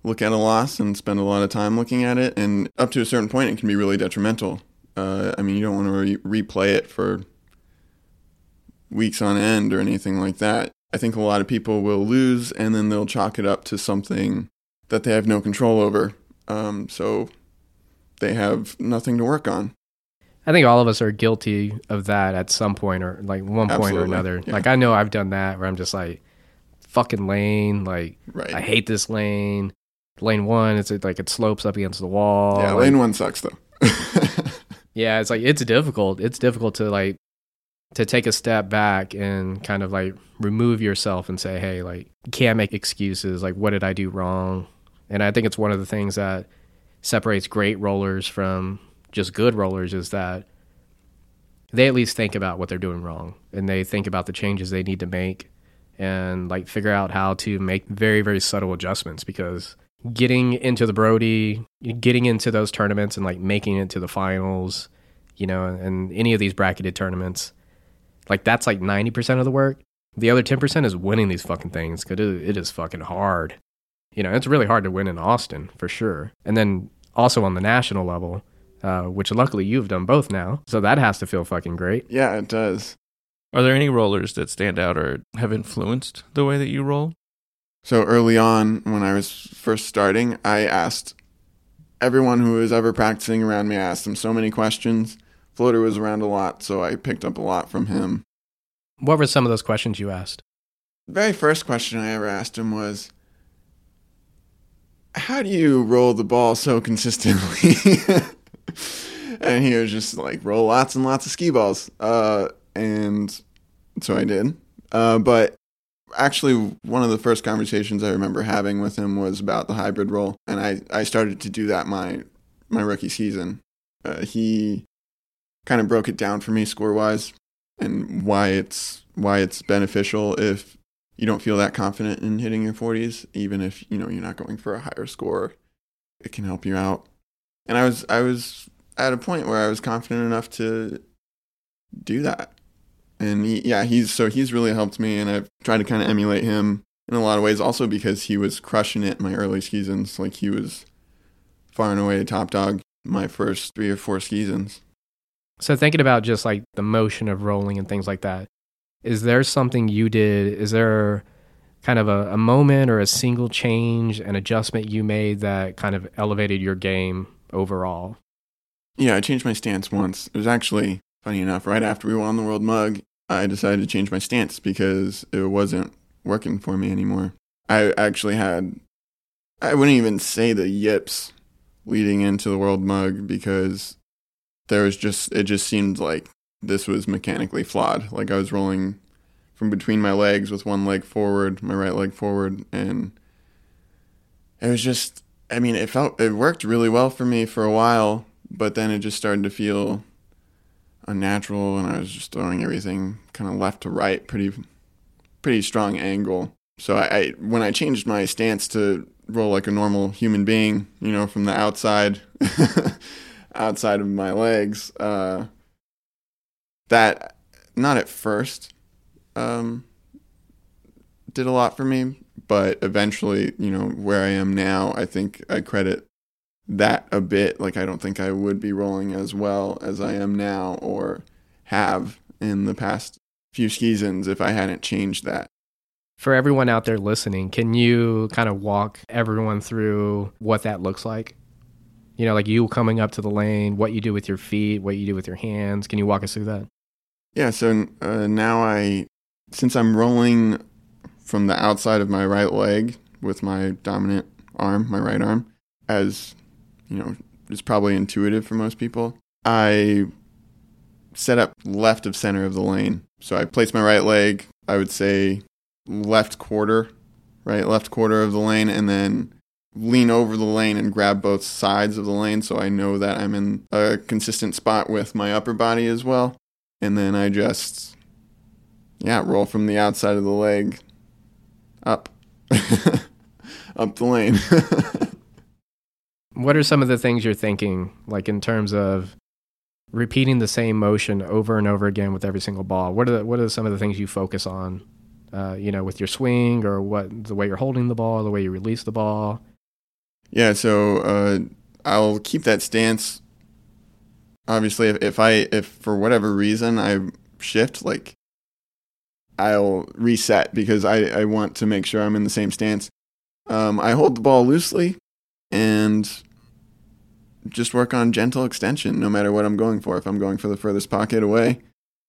look at a loss and spend a lot of time looking at it, and up to a certain point, it can be really detrimental. Uh, I mean, you don't want to re- replay it for weeks on end or anything like that. I think a lot of people will lose and then they'll chalk it up to something that they have no control over. Um, so they have nothing to work on. I think all of us are guilty of that at some point or like one point or another. yeah. Like I know I've done that where I'm just like, fucking lane, like Right. I hate this lane. Lane one, it's like it slopes up against the wall. yeah, like- lane one sucks though. yeah, it's like it's difficult. It's difficult to like to take a step back and kind of like remove yourself and say, hey, like can't make excuses. Like what did I do wrong? And I think it's one of the things that separates great rollers from just good rollers is that they at least think about what they're doing wrong and they think about the changes they need to make and like figure out how to make very very subtle adjustments because getting into the Brody, getting into those tournaments and like making it to the finals, you know, and any of these bracketed tournaments, like that's like 90% of the work. The other 10% is winning these fucking things because it, it is fucking hard. You know, it's really hard to win in Austin for sure. And then also on the national level, uh, which luckily you've done both now. So that has to feel fucking great. yeah, it does. Are there any rollers that stand out or have influenced the way that you roll? So early on, when I was first starting, I asked everyone who was ever practicing around me, I asked them so many questions. Floater was around a lot, so I picked up a lot from him. What were some of those questions you asked? The very first question I ever asked him was, How do you roll the ball so consistently? and he was just like, Roll lots and lots of skee balls. Uh, and so I did. Uh, but actually, one of the first conversations I remember having with him was about the hybrid roll. And I, I started to do that my, my rookie season. Uh, he kind of broke it down for me score wise and why it's why it's beneficial if you don't feel that confident in hitting your 40s even if you know you're not going for a higher score it can help you out. And i was i was at a point where i was confident enough to do that. And he, yeah he's so he's really helped me and i've tried to kind of emulate him in a lot of ways also because he was crushing it in my early seasons. Like he was far and away a top dog my first three or four seasons So thinking about just like the motion of rolling and things like that, is there something you did? Is there kind of a, a moment or a single change, an adjustment you made that kind of elevated your game overall? Yeah, I changed my stance once. It was actually funny enough. Right after we won the World Mug, I decided to change my stance because it wasn't working for me anymore. I actually had, I wouldn't even say the yips leading into the World Mug because there was just, it just seemed like this was mechanically flawed. Like I was rolling from between my legs with one leg forward, my right leg forward, and it was just, I mean, it felt, it worked really well for me for a while but then it just started to feel unnatural and i was just throwing everything kind of left to right pretty pretty strong angle so I, I when i changed my stance to roll like a normal human being you know from the outside outside of my legs uh that not at first um did a lot for me but eventually you know where i am now i think i credit that a bit. Like I don't think I would be rolling as well as I am now or have in the past few seasons if I hadn't changed that. For everyone out there listening, can you kind of walk everyone through what that looks like? You know, like you coming up to the lane, what you do with your feet, what you do with your hands. Can you walk us through that? Yeah, so uh, now I, since I'm rolling from the outside of my right leg with my dominant arm, my right arm, as you know, is probably intuitive for most people. I set up left of center of the lane. So I place my right leg, I would say left quarter, right? Left quarter of the lane, and then lean over the lane and grab both sides of the lane so I know that I'm in a consistent spot with my upper body as well. And then I just, yeah, roll from the outside of the leg up, up the lane. What are some of the things you're thinking, like in terms of repeating the same motion over and over again with every single ball? What are the, what are some of the things you focus on? Uh, you know, with your swing or what the way you're holding the ball, the way you release the ball. Yeah, so uh, I'll keep that stance. Obviously, if, if I if for whatever reason I shift, like I'll reset because I, I want to make sure I'm in the same stance. Um, I hold the ball loosely and just work on gentle extension no matter what I'm going for. If I'm going for the furthest pocket away,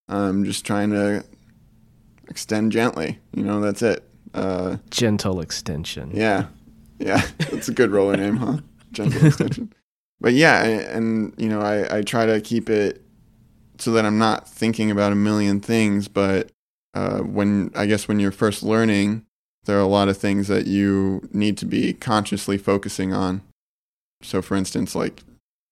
I'm just trying to extend gently. You know, that's it. Uh, Gentle extension. yeah, yeah, that's a good roller name, huh? Gentle extension. But yeah, and you know, I, I try to keep it so that I'm not thinking about a million things. But uh, when I guess when you're first learning, there are a lot of things that you need to be consciously focusing on. So, for instance, like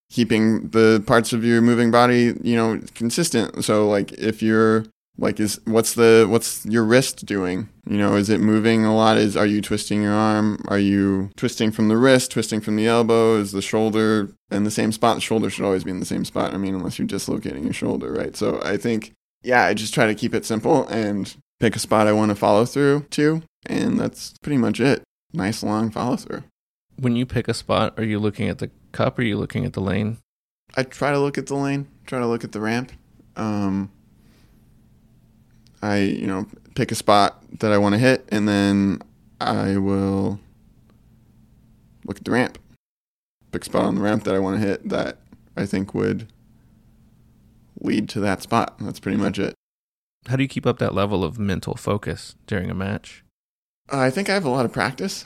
keeping the parts of your moving body, you know, consistent. So, like if you're like is what's the what's your wrist doing? You know is it moving a lot? Is are you twisting your arm? Are you twisting from the wrist twisting from the elbow? Is the shoulder in the same spot? The shoulder should always be in the same spot. I mean unless you're dislocating your shoulder right? So i think yeah i just try to keep it simple and pick a spot i want to follow through to and that's pretty much it. Nice long follow through. When you pick a spot, are you looking at the cup or are you looking at the lane? I try to look at the lane, try to look at the ramp. Um, I, you know, pick a spot that I want to hit, and then I will look at the ramp. Pick a spot on the ramp that I want to hit that I think would lead to that spot. That's pretty much it. How do you keep up that level of mental focus during a match? I think I have a lot of practice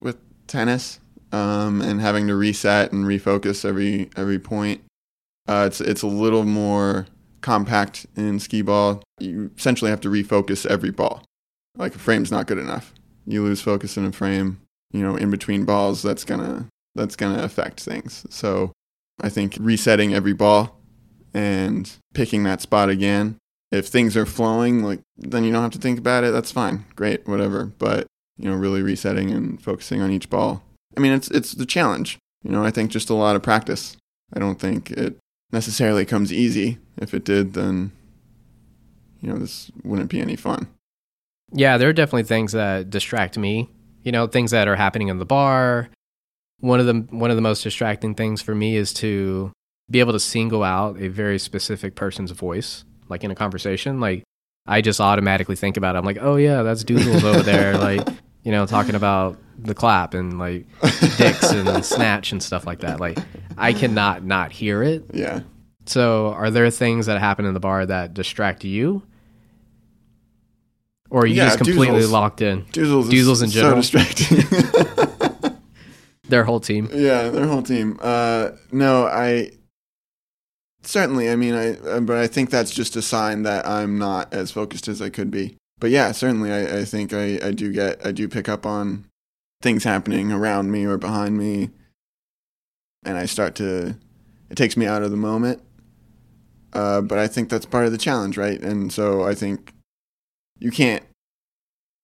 with tennis um, and having to reset and refocus every every point. Uh, it's it's a little more compact in skee ball. You essentially have to refocus every ball. Like a frame's not good enough. You lose focus in a frame, you know, in between balls. That's gonna that's gonna affect things. So I think resetting every ball and picking that spot again if things are flowing, like then you don't have to think about it. That's fine, great, whatever. But you know, really resetting and focusing on each ball. I mean, it's it's the challenge. You know, I think just a lot of practice. I don't think it necessarily comes easy. If it did, then you know, this wouldn't be any fun. Yeah, there are definitely things that distract me. You know, things that are happening in the bar. One of the one of the most distracting things for me is to be able to single out a very specific person's voice, like in a conversation. Like I just automatically think about it. I'm like, oh yeah, that's Doodles over there, like you know, talking about the clap and like dicks and snatch and stuff like that. Like I cannot not hear it. Yeah. So, are there things that happen in the bar that distract you? Or are you Yeah, just completely Doozles. locked in? Doozles, is Doozles in general? so distracting. Their whole team. Yeah, their whole team. Uh, no, I certainly. I mean, I uh, but I think that's just a sign that I'm not as focused as I could be. But yeah, certainly, I, I think I, I do get I do pick up on things happening around me or behind me, and I start to. It takes me out of the moment. Uh, but I think that's part of the challenge, right? And so I think you can't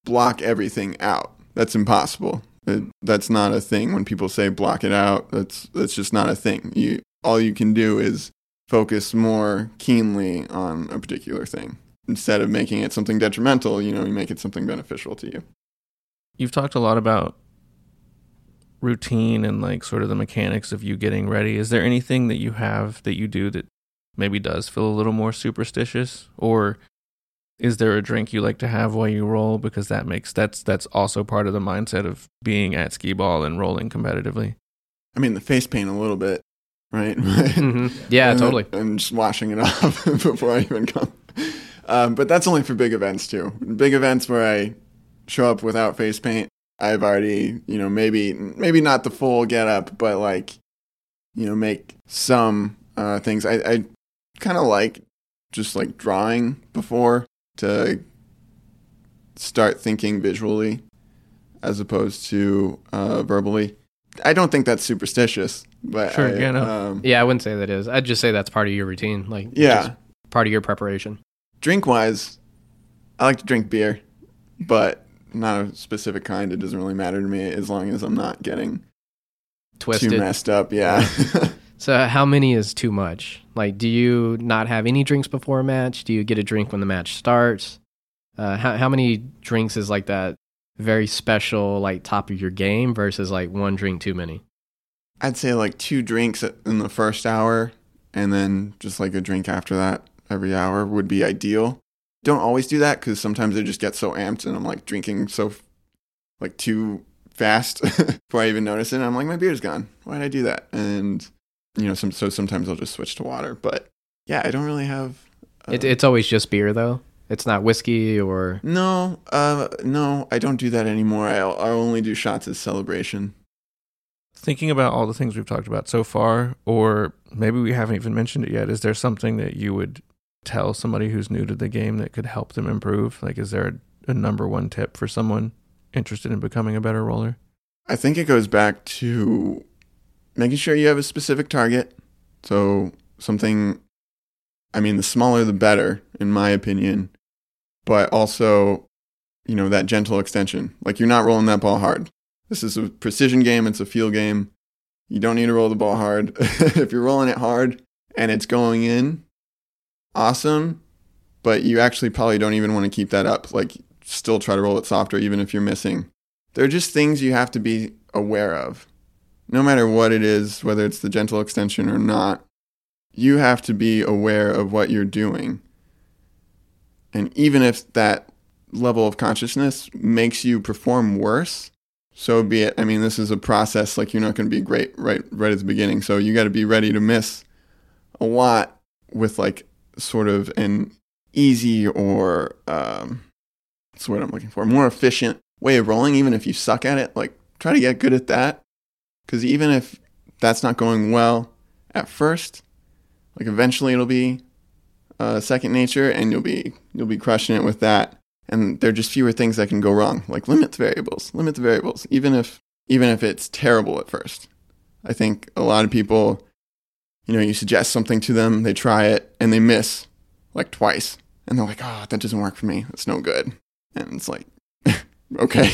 block everything out. That's impossible. It, that's not a thing. When people say block it out, that's that's just not a thing. You all you can do is focus more keenly on a particular thing instead of making it something detrimental. You know, you make it something beneficial to you. You've talked a lot about routine and like sort of the mechanics of you getting ready. Is there anything that you have that you do that maybe does feel a little more superstitious or is there a drink you like to have while you roll because that makes that's that's also part of the mindset of being at skee ball and rolling competitively. I mean, the face paint a little bit, right? hmm Yeah, and, totally. And just washing it off before I even come. Um, but that's only for big events too. Big events where I show up without face paint, I've already, you know, maybe maybe not the full get up, but like you know, make some uh, things. I, I kind of like just like drawing before to start thinking visually as opposed to uh, verbally. I don't think that's superstitious, but Sure, I, yeah, no. um, Yeah, I wouldn't say that is. I'd just say that's part of your routine, like yeah. part of your preparation. Drink wise, I like to drink beer, but not a specific kind. It doesn't really matter to me as long as I'm not getting Twisted. too messed up. Yeah. So how many is too much? Like, do you not have any drinks before a match? Do you get a drink when the match starts? Uh, how how many drinks is like that very special, like top of your game versus like one drink too many? I'd say like two drinks in the first hour and then just like a drink after that every hour would be ideal. Don't always do that because sometimes I just get so amped and I'm like drinking so like too fast before I even notice it. And I'm like, my beer's gone. Why'd I do that? And you know, some so sometimes I'll just switch to water. But yeah, I don't really have. Uh, It, it's always just beer though. It's not whiskey or no, uh, no, I don't do that anymore. I I only do shots as celebration. Thinking about all the things we've talked about so far, or maybe we haven't even mentioned it yet, is there something that you would tell somebody who's new to the game that could help them improve? Like, is there a, a number one tip for someone interested in becoming a better roller? I think it goes back to making sure you have a specific target. So something, I mean, the smaller the better, in my opinion. But also, you know, that gentle extension. Like you're not rolling that ball hard. This is a precision game. It's a feel game. You don't need to roll the ball hard. if you're rolling it hard and it's going in, awesome. But you actually probably don't even want to keep that up. Like, still try to roll it softer, even if you're missing. There are just things you have to be aware of. No matter what it is, whether it's the gentle extension or not, you have to be aware of what you're doing. And even if that level of consciousness makes you perform worse, so be it. I mean, this is a process. Like you're not going to be great right right at the beginning. So you got to be ready to miss a lot with like sort of an easy or um, that's what I'm looking for. More efficient way of rolling. Even if you suck at it, like try to get good at that. Because even if that's not going well at first, like eventually it'll be uh, second nature, and you'll be you'll be crushing it with that and there are just fewer things that can go wrong like limit the variables limit the variables even if even if it's terrible at first i think a lot of people you know you suggest something to them they try it and they miss like twice and they're like oh that doesn't work for me that's no good and it's like okay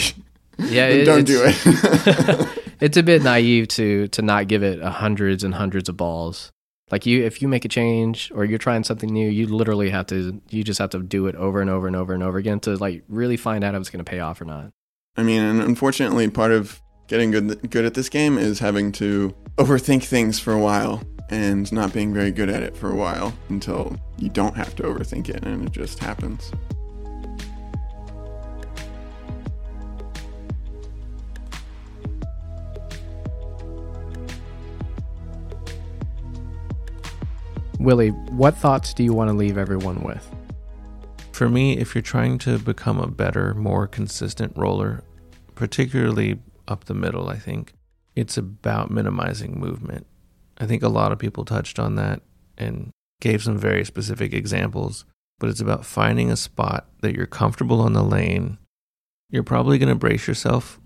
yeah, it- don't do it it's a bit naive to to not give it hundreds and hundreds of balls. Like you, if you make a change or you're trying something new, you literally have to. You just have to do it over and over and over and over again to like really find out if it's going to pay off or not. I mean, and unfortunately, part of getting good good at this game is having to overthink things for a while and not being very good at it for a while until you don't have to overthink it and it just happens. Willie, what thoughts do you want to leave everyone with? For me, if you're trying to become a better, more consistent roller, particularly up the middle, I think it's about minimizing movement. I think a lot of people touched on that and gave some very specific examples, but it's about finding a spot that you're comfortable on the lane. You're probably going to brace yourself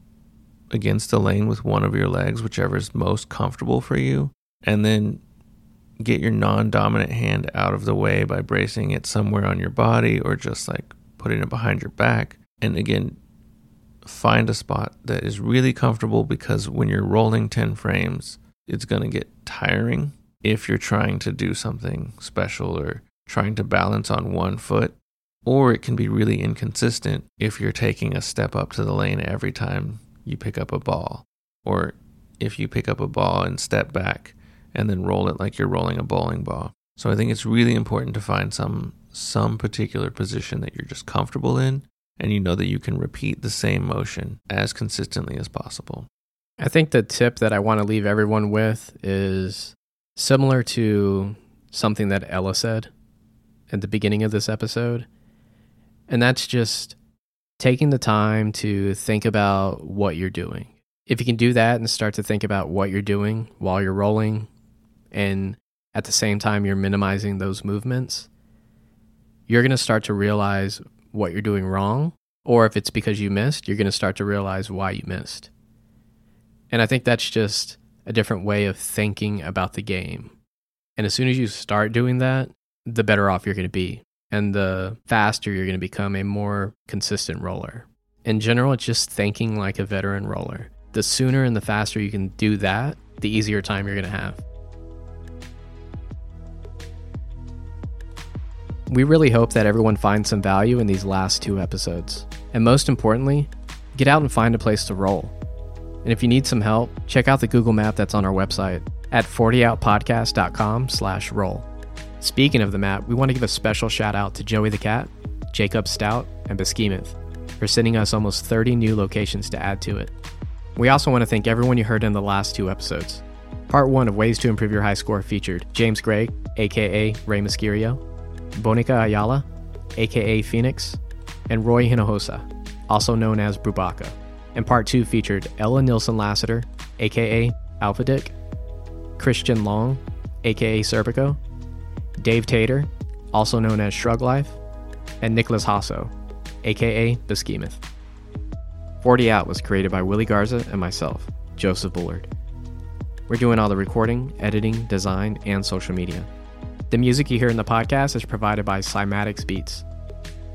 against the lane with one of your legs, whichever is most comfortable for you, and then get your non dominant hand out of the way by bracing it somewhere on your body or just like putting it behind your back. And again, find a spot that is really comfortable because when you're rolling 10 frames, it's going to get tiring if you're trying to do something special or trying to balance on one foot. Or it can be really inconsistent if you're taking a step up to the lane every time you pick up a ball. Or if you pick up a ball and step back and then roll it like you're rolling a bowling ball. So I think it's really important to find some some particular position that you're just comfortable in and you know that you can repeat the same motion as consistently as possible. I think the tip that I want to leave everyone with is similar to something that Ella said at the beginning of this episode. And that's just taking the time to think about what you're doing. If you can do that and start to think about what you're doing while you're rolling, and at the same time you're minimizing those movements, you're going to start to realize what you're doing wrong. Or if it's because you missed, you're going to start to realize why you missed. And I think that's just a different way of thinking about the game. And as soon as you start doing that, the better off you're going to be. And the faster you're going to become a more consistent roller. In general, it's just thinking like a veteran roller. The sooner and the faster you can do that, the easier time you're going to have. We really hope that everyone finds some value in these last two episodes. And most importantly, get out and find a place to roll. And if you need some help, check out the Google map that's on our website at 40outpodcast.com slash roll. Speaking of the map, we want to give a special shout out to Joey the Cat, Jacob Stout, and Beschemeth for sending us almost 30 new locations to add to it. We also want to thank everyone you heard in the last two episodes. Part 1 of Ways to Improve Your High Score featured James Gray, aka Ray Mascario, Bonica Ayala, aka Phoenix, and Roy Hinojosa, also known as Brubaka. And part 2 featured Ella Nilsson Lassiter, aka Alpha Dick, Christian Long, aka Serpico, Dave Tater, also known as Shrug Life, and Nicholas Hasso, aka Beschemeth. 40 Out was created by Willie Garza and myself, Joseph Bullard. We're doing all the recording, editing, design, and social media. The music you hear in the podcast is provided by Cymatics Beats.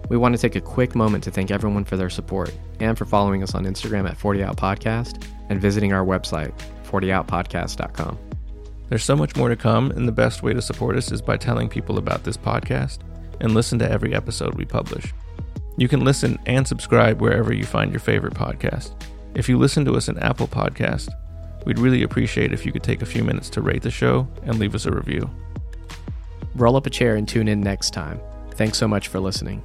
We want to take a quick moment to thank everyone for their support and for following us on Instagram at 40 Out Podcast and visiting our website, 40outpodcast.com. There's so much more to come, and the best way to support us is by telling people about this podcast and listen to every episode we publish. You can listen and subscribe wherever you find your favorite podcast. If you listen to us in Apple Podcast, we'd really appreciate if you could take a few minutes to rate the show and leave us a review. Roll up a chair and tune in next time. Thanks so much for listening.